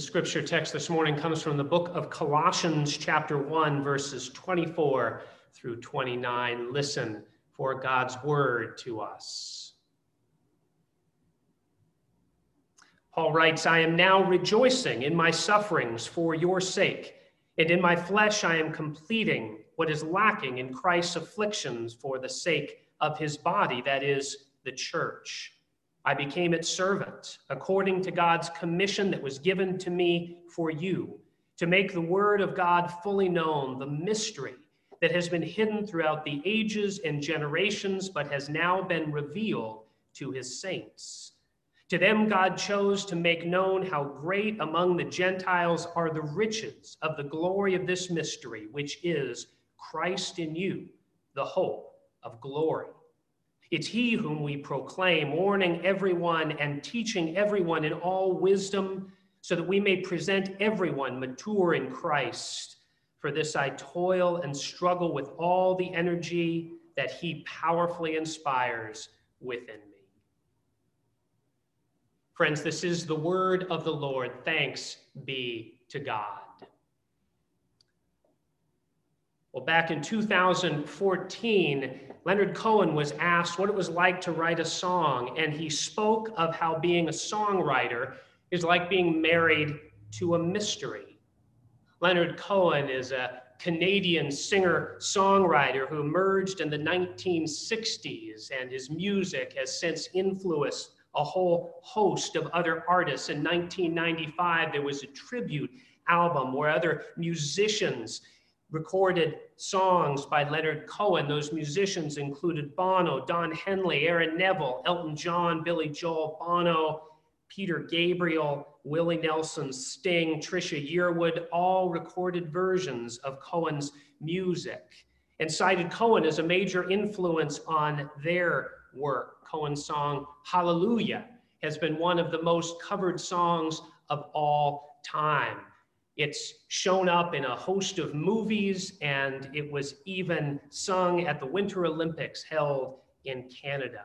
The scripture text this morning comes from the book of Colossians, chapter 1, verses 24 through 29. Listen for God's word to us. Paul writes, I am now rejoicing in my sufferings for your sake, and in my flesh I am completing what is lacking in Christ's afflictions for the sake of his body, that is, the church I became its servant, according to God's commission that was given to me for you, to make the word of God fully known, the mystery that has been hidden throughout the ages and generations, but has now been revealed to his saints. To them, God chose to make known how great among the Gentiles are the riches of the glory of this mystery, which is Christ in you, the hope of glory. It's he whom we proclaim, warning everyone and teaching everyone in all wisdom, so that we may present everyone mature in Christ. For this I toil and struggle with all the energy that he powerfully inspires within me. Friends, this is the word of the Lord. Thanks be to God. Well, back in 2014, Leonard Cohen was asked what it was like to write a song, and he spoke of how being a songwriter is like being married to a mystery. Leonard Cohen is a Canadian singer songwriter who emerged in the 1960s, and his music has since influenced a whole host of other artists. In 1995, there was a tribute album where other musicians recorded songs by Leonard Cohen. Those musicians included Bono, Don Henley, Aaron Neville, Elton John, Billy Joel, Bono, Peter Gabriel, Willie Nelson, Sting, Trisha Yearwood, all recorded versions of Cohen's music and cited Cohen as a major influence on their work. Cohen's song Hallelujah has been one of the most covered songs of all time. It's shown up in a host of movies, and it was even sung at the Winter Olympics held in Canada.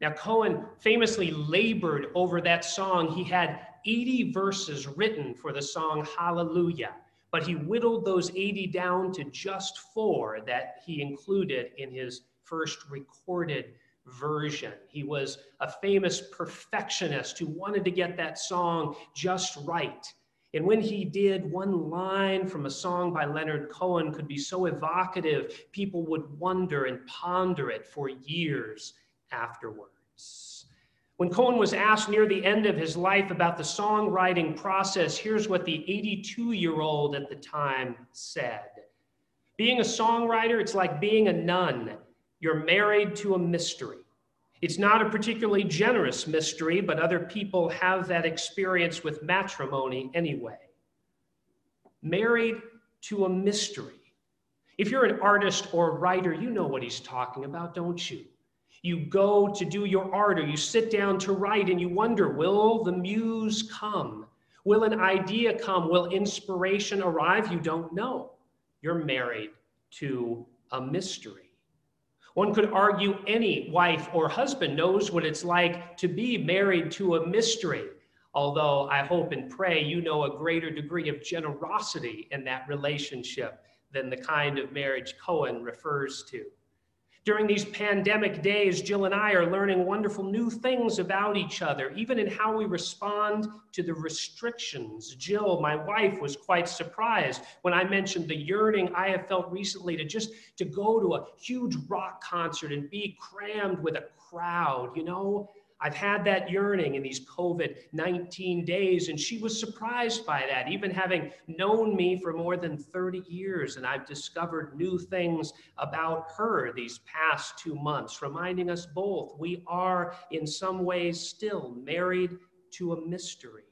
Now, Cohen famously labored over that song. He had 80 verses written for the song Hallelujah, but he whittled those 80 down to just four that he included in his first recorded version. He was a famous perfectionist who wanted to get that song just right. And when he did, one line from a song by Leonard Cohen could be so evocative, people would wonder and ponder it for years afterwards. When Cohen was asked near the end of his life about the songwriting process, here's what the 82 year old at the time said Being a songwriter, it's like being a nun. You're married to a mystery. It's not a particularly generous mystery, but other people have that experience with matrimony anyway. Married to a mystery. If you're an artist or a writer, you know what he's talking about, don't you? You go to do your art or you sit down to write and you wonder will the muse come? Will an idea come? Will inspiration arrive? You don't know. You're married to a mystery. One could argue any wife or husband knows what it's like to be married to a mystery, although I hope and pray you know a greater degree of generosity in that relationship than the kind of marriage Cohen refers to. During these pandemic days, Jill and I are learning wonderful new things about each other, even in how we respond to the restrictions. Jill, my wife, was quite surprised when I mentioned the yearning I have felt recently to just to go to a huge rock concert and be crammed with a crowd, you know? I've had that yearning in these COVID 19 days, and she was surprised by that, even having known me for more than 30 years. And I've discovered new things about her these past two months, reminding us both we are, in some ways, still married to a mystery.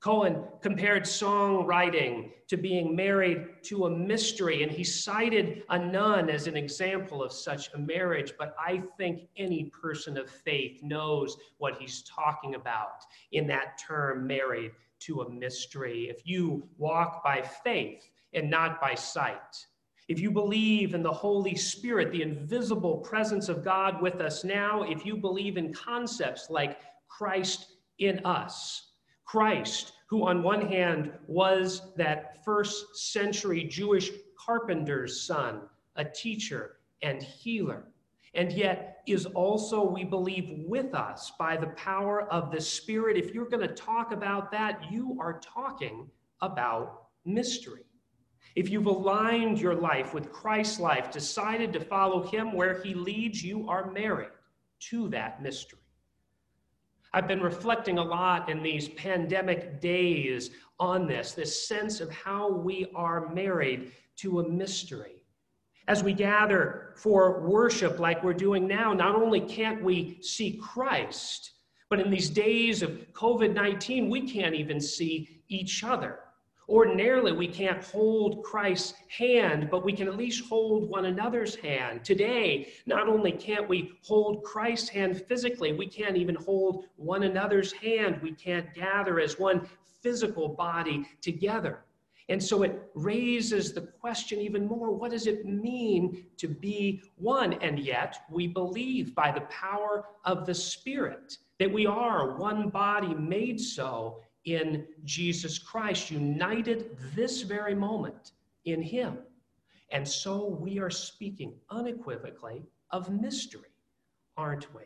Cohen compared songwriting to being married to a mystery, and he cited a nun as an example of such a marriage. But I think any person of faith knows what he's talking about in that term, married to a mystery. If you walk by faith and not by sight, if you believe in the Holy Spirit, the invisible presence of God with us now, if you believe in concepts like Christ in us, Christ, who on one hand was that first century Jewish carpenter's son, a teacher and healer, and yet is also, we believe, with us by the power of the Spirit. If you're going to talk about that, you are talking about mystery. If you've aligned your life with Christ's life, decided to follow him where he leads, you are married to that mystery. I've been reflecting a lot in these pandemic days on this, this sense of how we are married to a mystery. As we gather for worship like we're doing now, not only can't we see Christ, but in these days of COVID 19, we can't even see each other. Ordinarily, we can't hold Christ's hand, but we can at least hold one another's hand. Today, not only can't we hold Christ's hand physically, we can't even hold one another's hand. We can't gather as one physical body together. And so it raises the question even more what does it mean to be one? And yet, we believe by the power of the Spirit that we are one body made so in Jesus Christ, united this very moment in Him. And so we are speaking unequivocally of mystery, aren't we?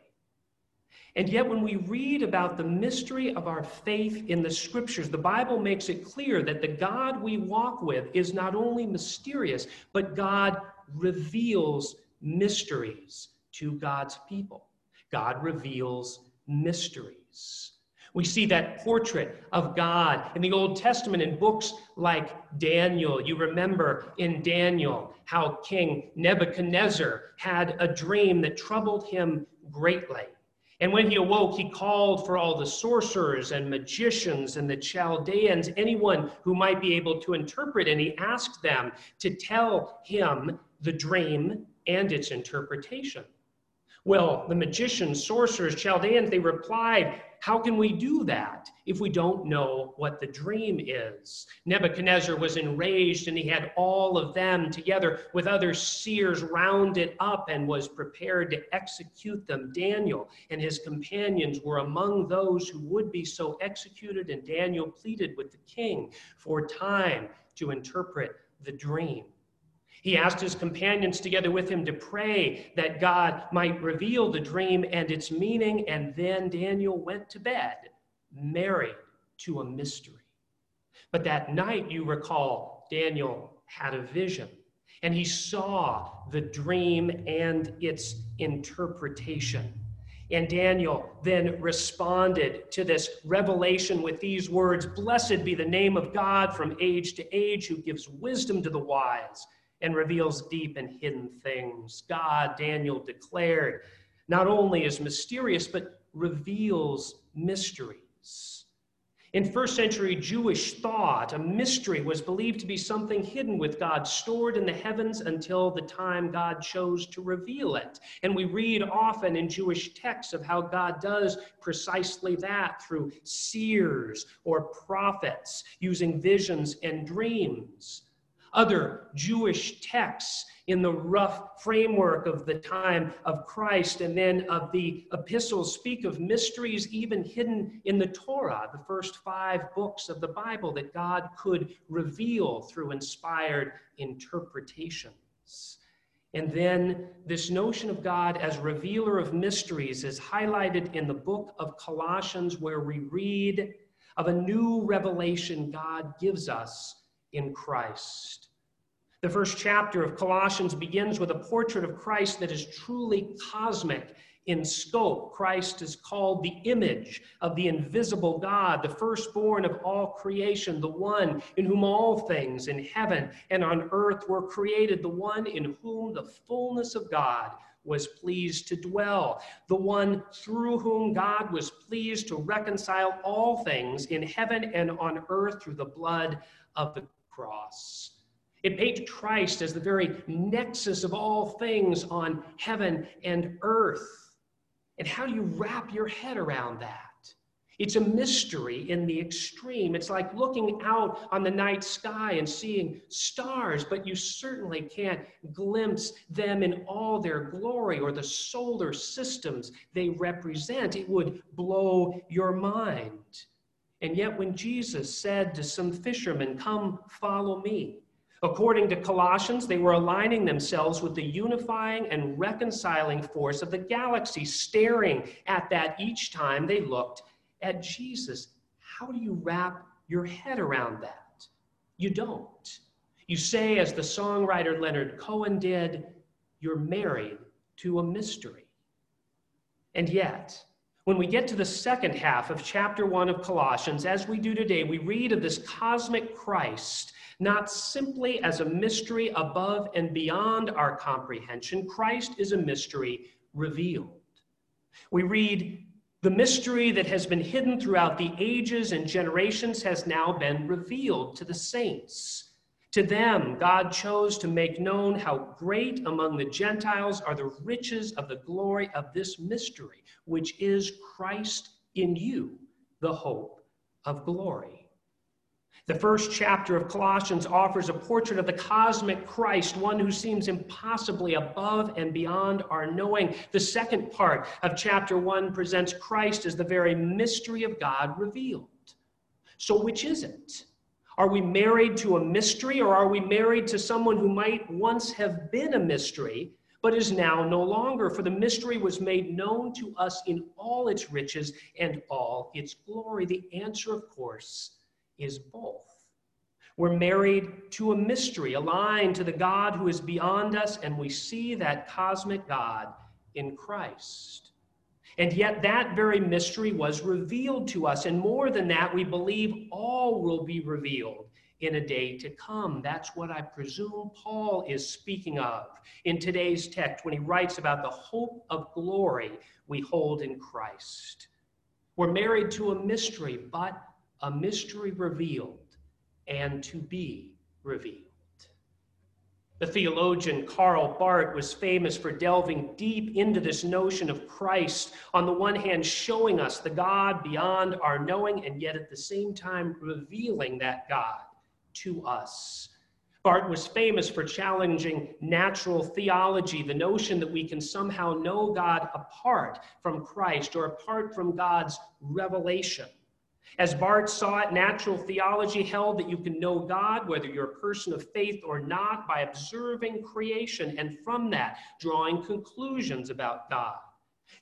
And yet, when we read about the mystery of our faith in the scriptures, the Bible makes it clear that the God we walk with is not only mysterious, but God reveals mysteries to God's people. God reveals mysteries. We see that portrait of God in the Old Testament in books like Daniel. You remember in Daniel how King Nebuchadnezzar had a dream that troubled him greatly. And when he awoke, he called for all the sorcerers and magicians and the Chaldeans, anyone who might be able to interpret, and he asked them to tell him the dream and its interpretation. Well, the magicians, sorcerers, Chaldeans, they replied, How can we do that if we don't know what the dream is? Nebuchadnezzar was enraged and he had all of them together with other seers rounded up and was prepared to execute them. Daniel and his companions were among those who would be so executed, and Daniel pleaded with the king for time to interpret the dream. He asked his companions together with him to pray that God might reveal the dream and its meaning, and then Daniel went to bed, married to a mystery. But that night, you recall, Daniel had a vision, and he saw the dream and its interpretation. And Daniel then responded to this revelation with these words Blessed be the name of God from age to age, who gives wisdom to the wise and reveals deep and hidden things. God, Daniel declared, not only is mysterious, but reveals mysteries. In first century Jewish thought, a mystery was believed to be something hidden with God, stored in the heavens until the time God chose to reveal it. And we read often in Jewish texts of how God does precisely that through seers or prophets using visions and dreams. Other Jewish texts in the rough framework of the time of Christ and then of the epistles speak of mysteries even hidden in the Torah, the first five books of the Bible that God could reveal through inspired interpretations. And then this notion of God as revealer of mysteries is highlighted in the book of Colossians, where we read of a new revelation God gives us in Christ. The first chapter of Colossians begins with a portrait of Christ that is truly cosmic in scope. Christ is called the image of the invisible God, the firstborn of all creation, the one in whom all things in heaven and on earth were created, the one in whom the fullness of God was pleased to dwell, the one through whom God was pleased to reconcile all things in heaven and on earth through the blood of the cross. It paints Christ as the very nexus of all things on heaven and earth. And how do you wrap your head around that? It's a mystery in the extreme. It's like looking out on the night sky and seeing stars, but you certainly can't glimpse them in all their glory or the solar systems they represent. It would blow your mind. And yet, when Jesus said to some fishermen, Come, follow me, according to Colossians, they were aligning themselves with the unifying and reconciling force of the galaxy, staring at that each time they looked at Jesus. How do you wrap your head around that? You don't. You say, as the songwriter Leonard Cohen did, you're married to a mystery. And yet, when we get to the second half of chapter one of Colossians, as we do today, we read of this cosmic Christ not simply as a mystery above and beyond our comprehension. Christ is a mystery revealed. We read, the mystery that has been hidden throughout the ages and generations has now been revealed to the saints. To them, God chose to make known how great among the Gentiles are the riches of the glory of this mystery, which is Christ in you, the hope of glory. The first chapter of Colossians offers a portrait of the cosmic Christ, one who seems impossibly above and beyond our knowing. The second part of chapter one presents Christ as the very mystery of God revealed. So, which is it? Are we married to a mystery or are we married to someone who might once have been a mystery but is now no longer? For the mystery was made known to us in all its riches and all its glory. The answer, of course, is both. We're married to a mystery, aligned to the God who is beyond us, and we see that cosmic God in Christ. And yet, that very mystery was revealed to us. And more than that, we believe all will be revealed in a day to come. That's what I presume Paul is speaking of in today's text when he writes about the hope of glory we hold in Christ. We're married to a mystery, but a mystery revealed and to be revealed. The theologian Karl Barth was famous for delving deep into this notion of Christ, on the one hand, showing us the God beyond our knowing, and yet at the same time revealing that God to us. Barth was famous for challenging natural theology, the notion that we can somehow know God apart from Christ or apart from God's revelation. As Barth saw it, natural theology held that you can know God, whether you're a person of faith or not, by observing creation and from that drawing conclusions about God.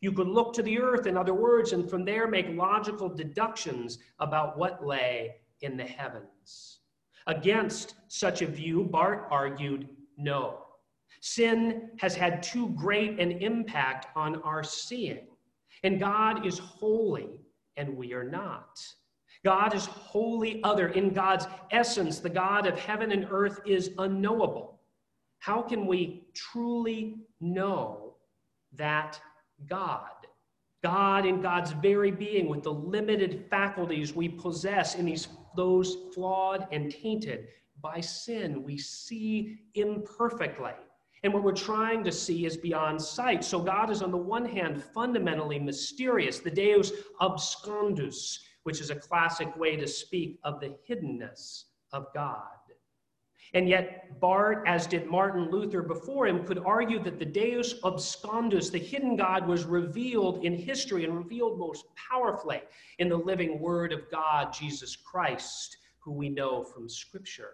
You could look to the earth, in other words, and from there make logical deductions about what lay in the heavens. Against such a view, Barth argued no. Sin has had too great an impact on our seeing, and God is holy and we are not. God is wholly other. In God's essence, the God of heaven and earth is unknowable. How can we truly know that God? God in God's very being, with the limited faculties we possess in these, those flawed and tainted by sin, we see imperfectly. And what we're trying to see is beyond sight. So God is, on the one hand, fundamentally mysterious, the Deus abscondus, which is a classic way to speak of the hiddenness of God. And yet, Barth, as did Martin Luther before him, could argue that the Deus abscondus, the hidden God, was revealed in history and revealed most powerfully in the living Word of God, Jesus Christ, who we know from Scripture.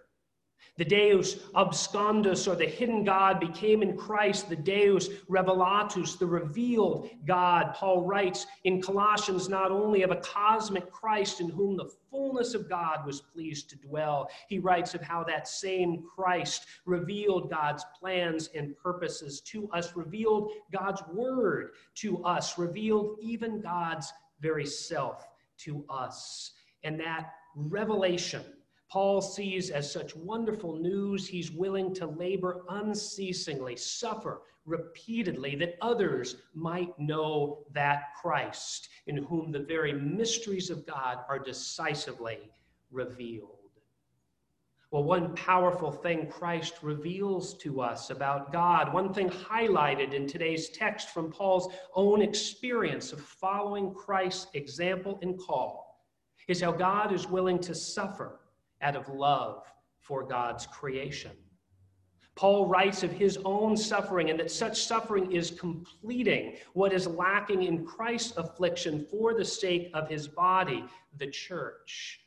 The Deus abscondus, or the hidden God, became in Christ the Deus revelatus, the revealed God. Paul writes in Colossians not only of a cosmic Christ in whom the fullness of God was pleased to dwell, he writes of how that same Christ revealed God's plans and purposes to us, revealed God's word to us, revealed even God's very self to us. And that revelation Paul sees as such wonderful news, he's willing to labor unceasingly, suffer repeatedly, that others might know that Christ, in whom the very mysteries of God are decisively revealed. Well, one powerful thing Christ reveals to us about God, one thing highlighted in today's text from Paul's own experience of following Christ's example and call, is how God is willing to suffer out of love for God's creation. Paul writes of his own suffering and that such suffering is completing what is lacking in Christ's affliction for the sake of his body, the church.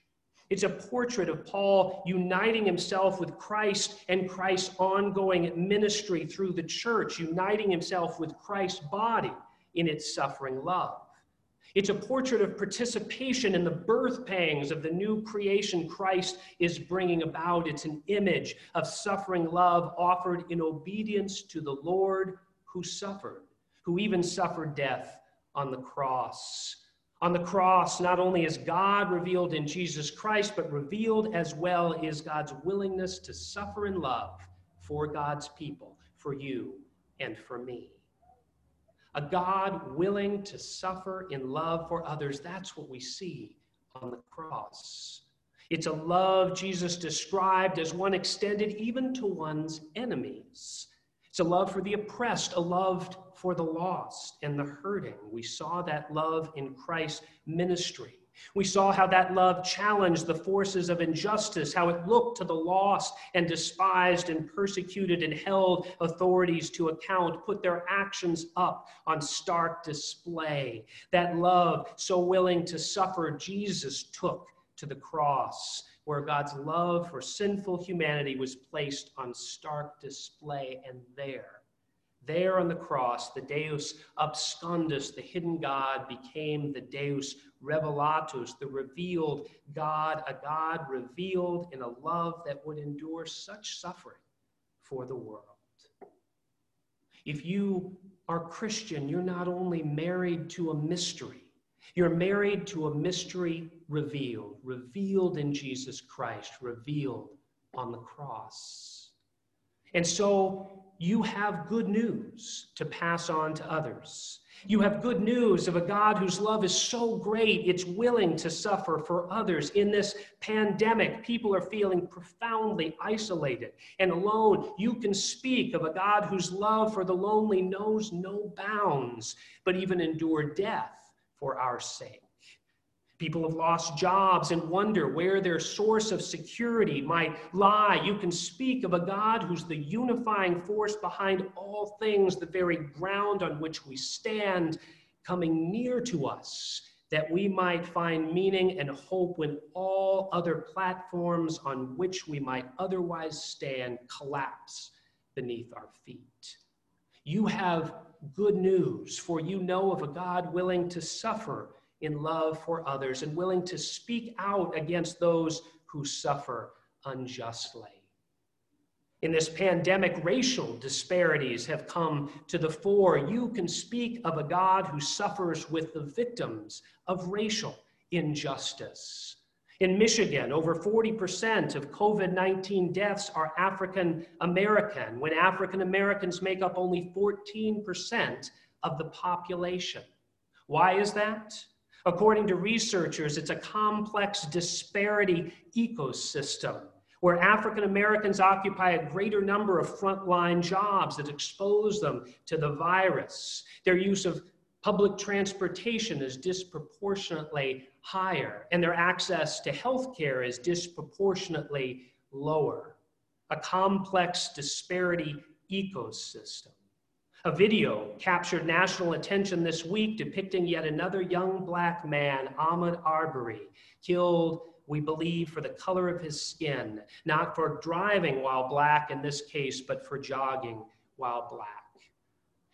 It's a portrait of Paul uniting himself with Christ and Christ's ongoing ministry through the church, uniting himself with Christ's body in its suffering love. It's a portrait of participation in the birth pangs of the new creation Christ is bringing about. It's an image of suffering love offered in obedience to the Lord who suffered, who even suffered death on the cross. On the cross, not only is God revealed in Jesus Christ, but revealed as well is God's willingness to suffer in love for God's people, for you and for me. A God willing to suffer in love for others. That's what we see on the cross. It's a love Jesus described as one extended even to one's enemies. It's a love for the oppressed, a love for the lost and the hurting. We saw that love in Christ's ministry. We saw how that love challenged the forces of injustice, how it looked to the lost and despised and persecuted and held authorities to account, put their actions up on stark display. That love, so willing to suffer, Jesus took to the cross where God's love for sinful humanity was placed on stark display. And there, there on the cross, the Deus abscondus, the hidden God, became the Deus revelatus, the revealed God, a God revealed in a love that would endure such suffering for the world. If you are Christian, you're not only married to a mystery, you're married to a mystery revealed, revealed in Jesus Christ, revealed on the cross. And so you have good news to pass on to others. You have good news of a God whose love is so great, it's willing to suffer for others. In this pandemic, people are feeling profoundly isolated and alone. You can speak of a God whose love for the lonely knows no bounds, but even endured death for our sake. People have lost jobs and wonder where their source of security might lie. You can speak of a God who's the unifying force behind all things, the very ground on which we stand, coming near to us, that we might find meaning and hope when all other platforms on which we might otherwise stand collapse beneath our feet. You have good news, for you know of a God willing to suffer in love for others and willing to speak out against those who suffer unjustly. In this pandemic, racial disparities have come to the fore. You can speak of a God who suffers with the victims of racial injustice. In Michigan, over 40% of COVID 19 deaths are African American, when African Americans make up only 14% of the population. Why is that? According to researchers, it's a complex disparity ecosystem where African Americans occupy a greater number of frontline jobs that expose them to the virus. Their use of public transportation is disproportionately higher, and their access to health care is disproportionately lower. A complex disparity ecosystem. A video captured national attention this week depicting yet another young black man, Ahmaud Arbery, killed, we believe, for the color of his skin, not for driving while black in this case, but for jogging while black.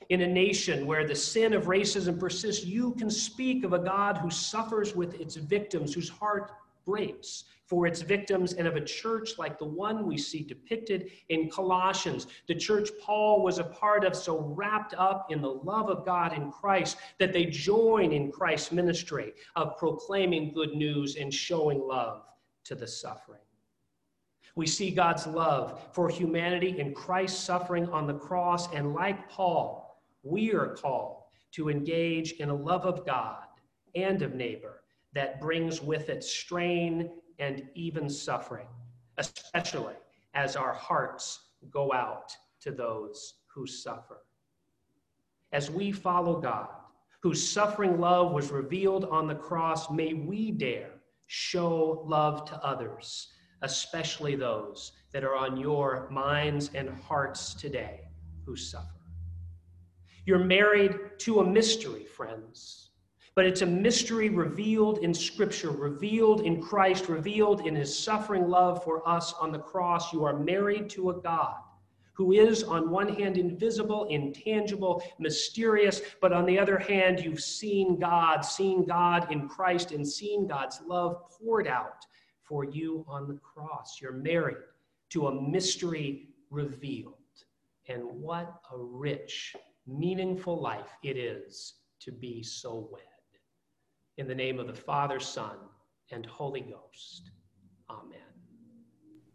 In a nation where the sin of racism persists, you can speak of a God who suffers with its victims, whose heart breaks for its victims and of a church like the one we see depicted in Colossians, the church Paul was a part of, so wrapped up in the love of God in Christ that they join in Christ's ministry of proclaiming good news and showing love to the suffering. We see God's love for humanity in Christ's suffering on the cross, and like Paul, we are called to engage in a love of God and of neighbor that brings with it strain and even suffering, especially as our hearts go out to those who suffer. As we follow God, whose suffering love was revealed on the cross, may we dare show love to others, especially those that are on your minds and hearts today who suffer. You're married to a mystery, friends, but it's a mystery revealed in Scripture, revealed in Christ, revealed in his suffering love for us on the cross. You are married to a God who is, on one hand, invisible, intangible, mysterious, but on the other hand, you've seen God, seen God in Christ, and seen God's love poured out for you on the cross. You're married to a mystery revealed. And what a rich, meaningful life it is to be so wed. In the name of the Father, Son, and Holy Ghost. Amen.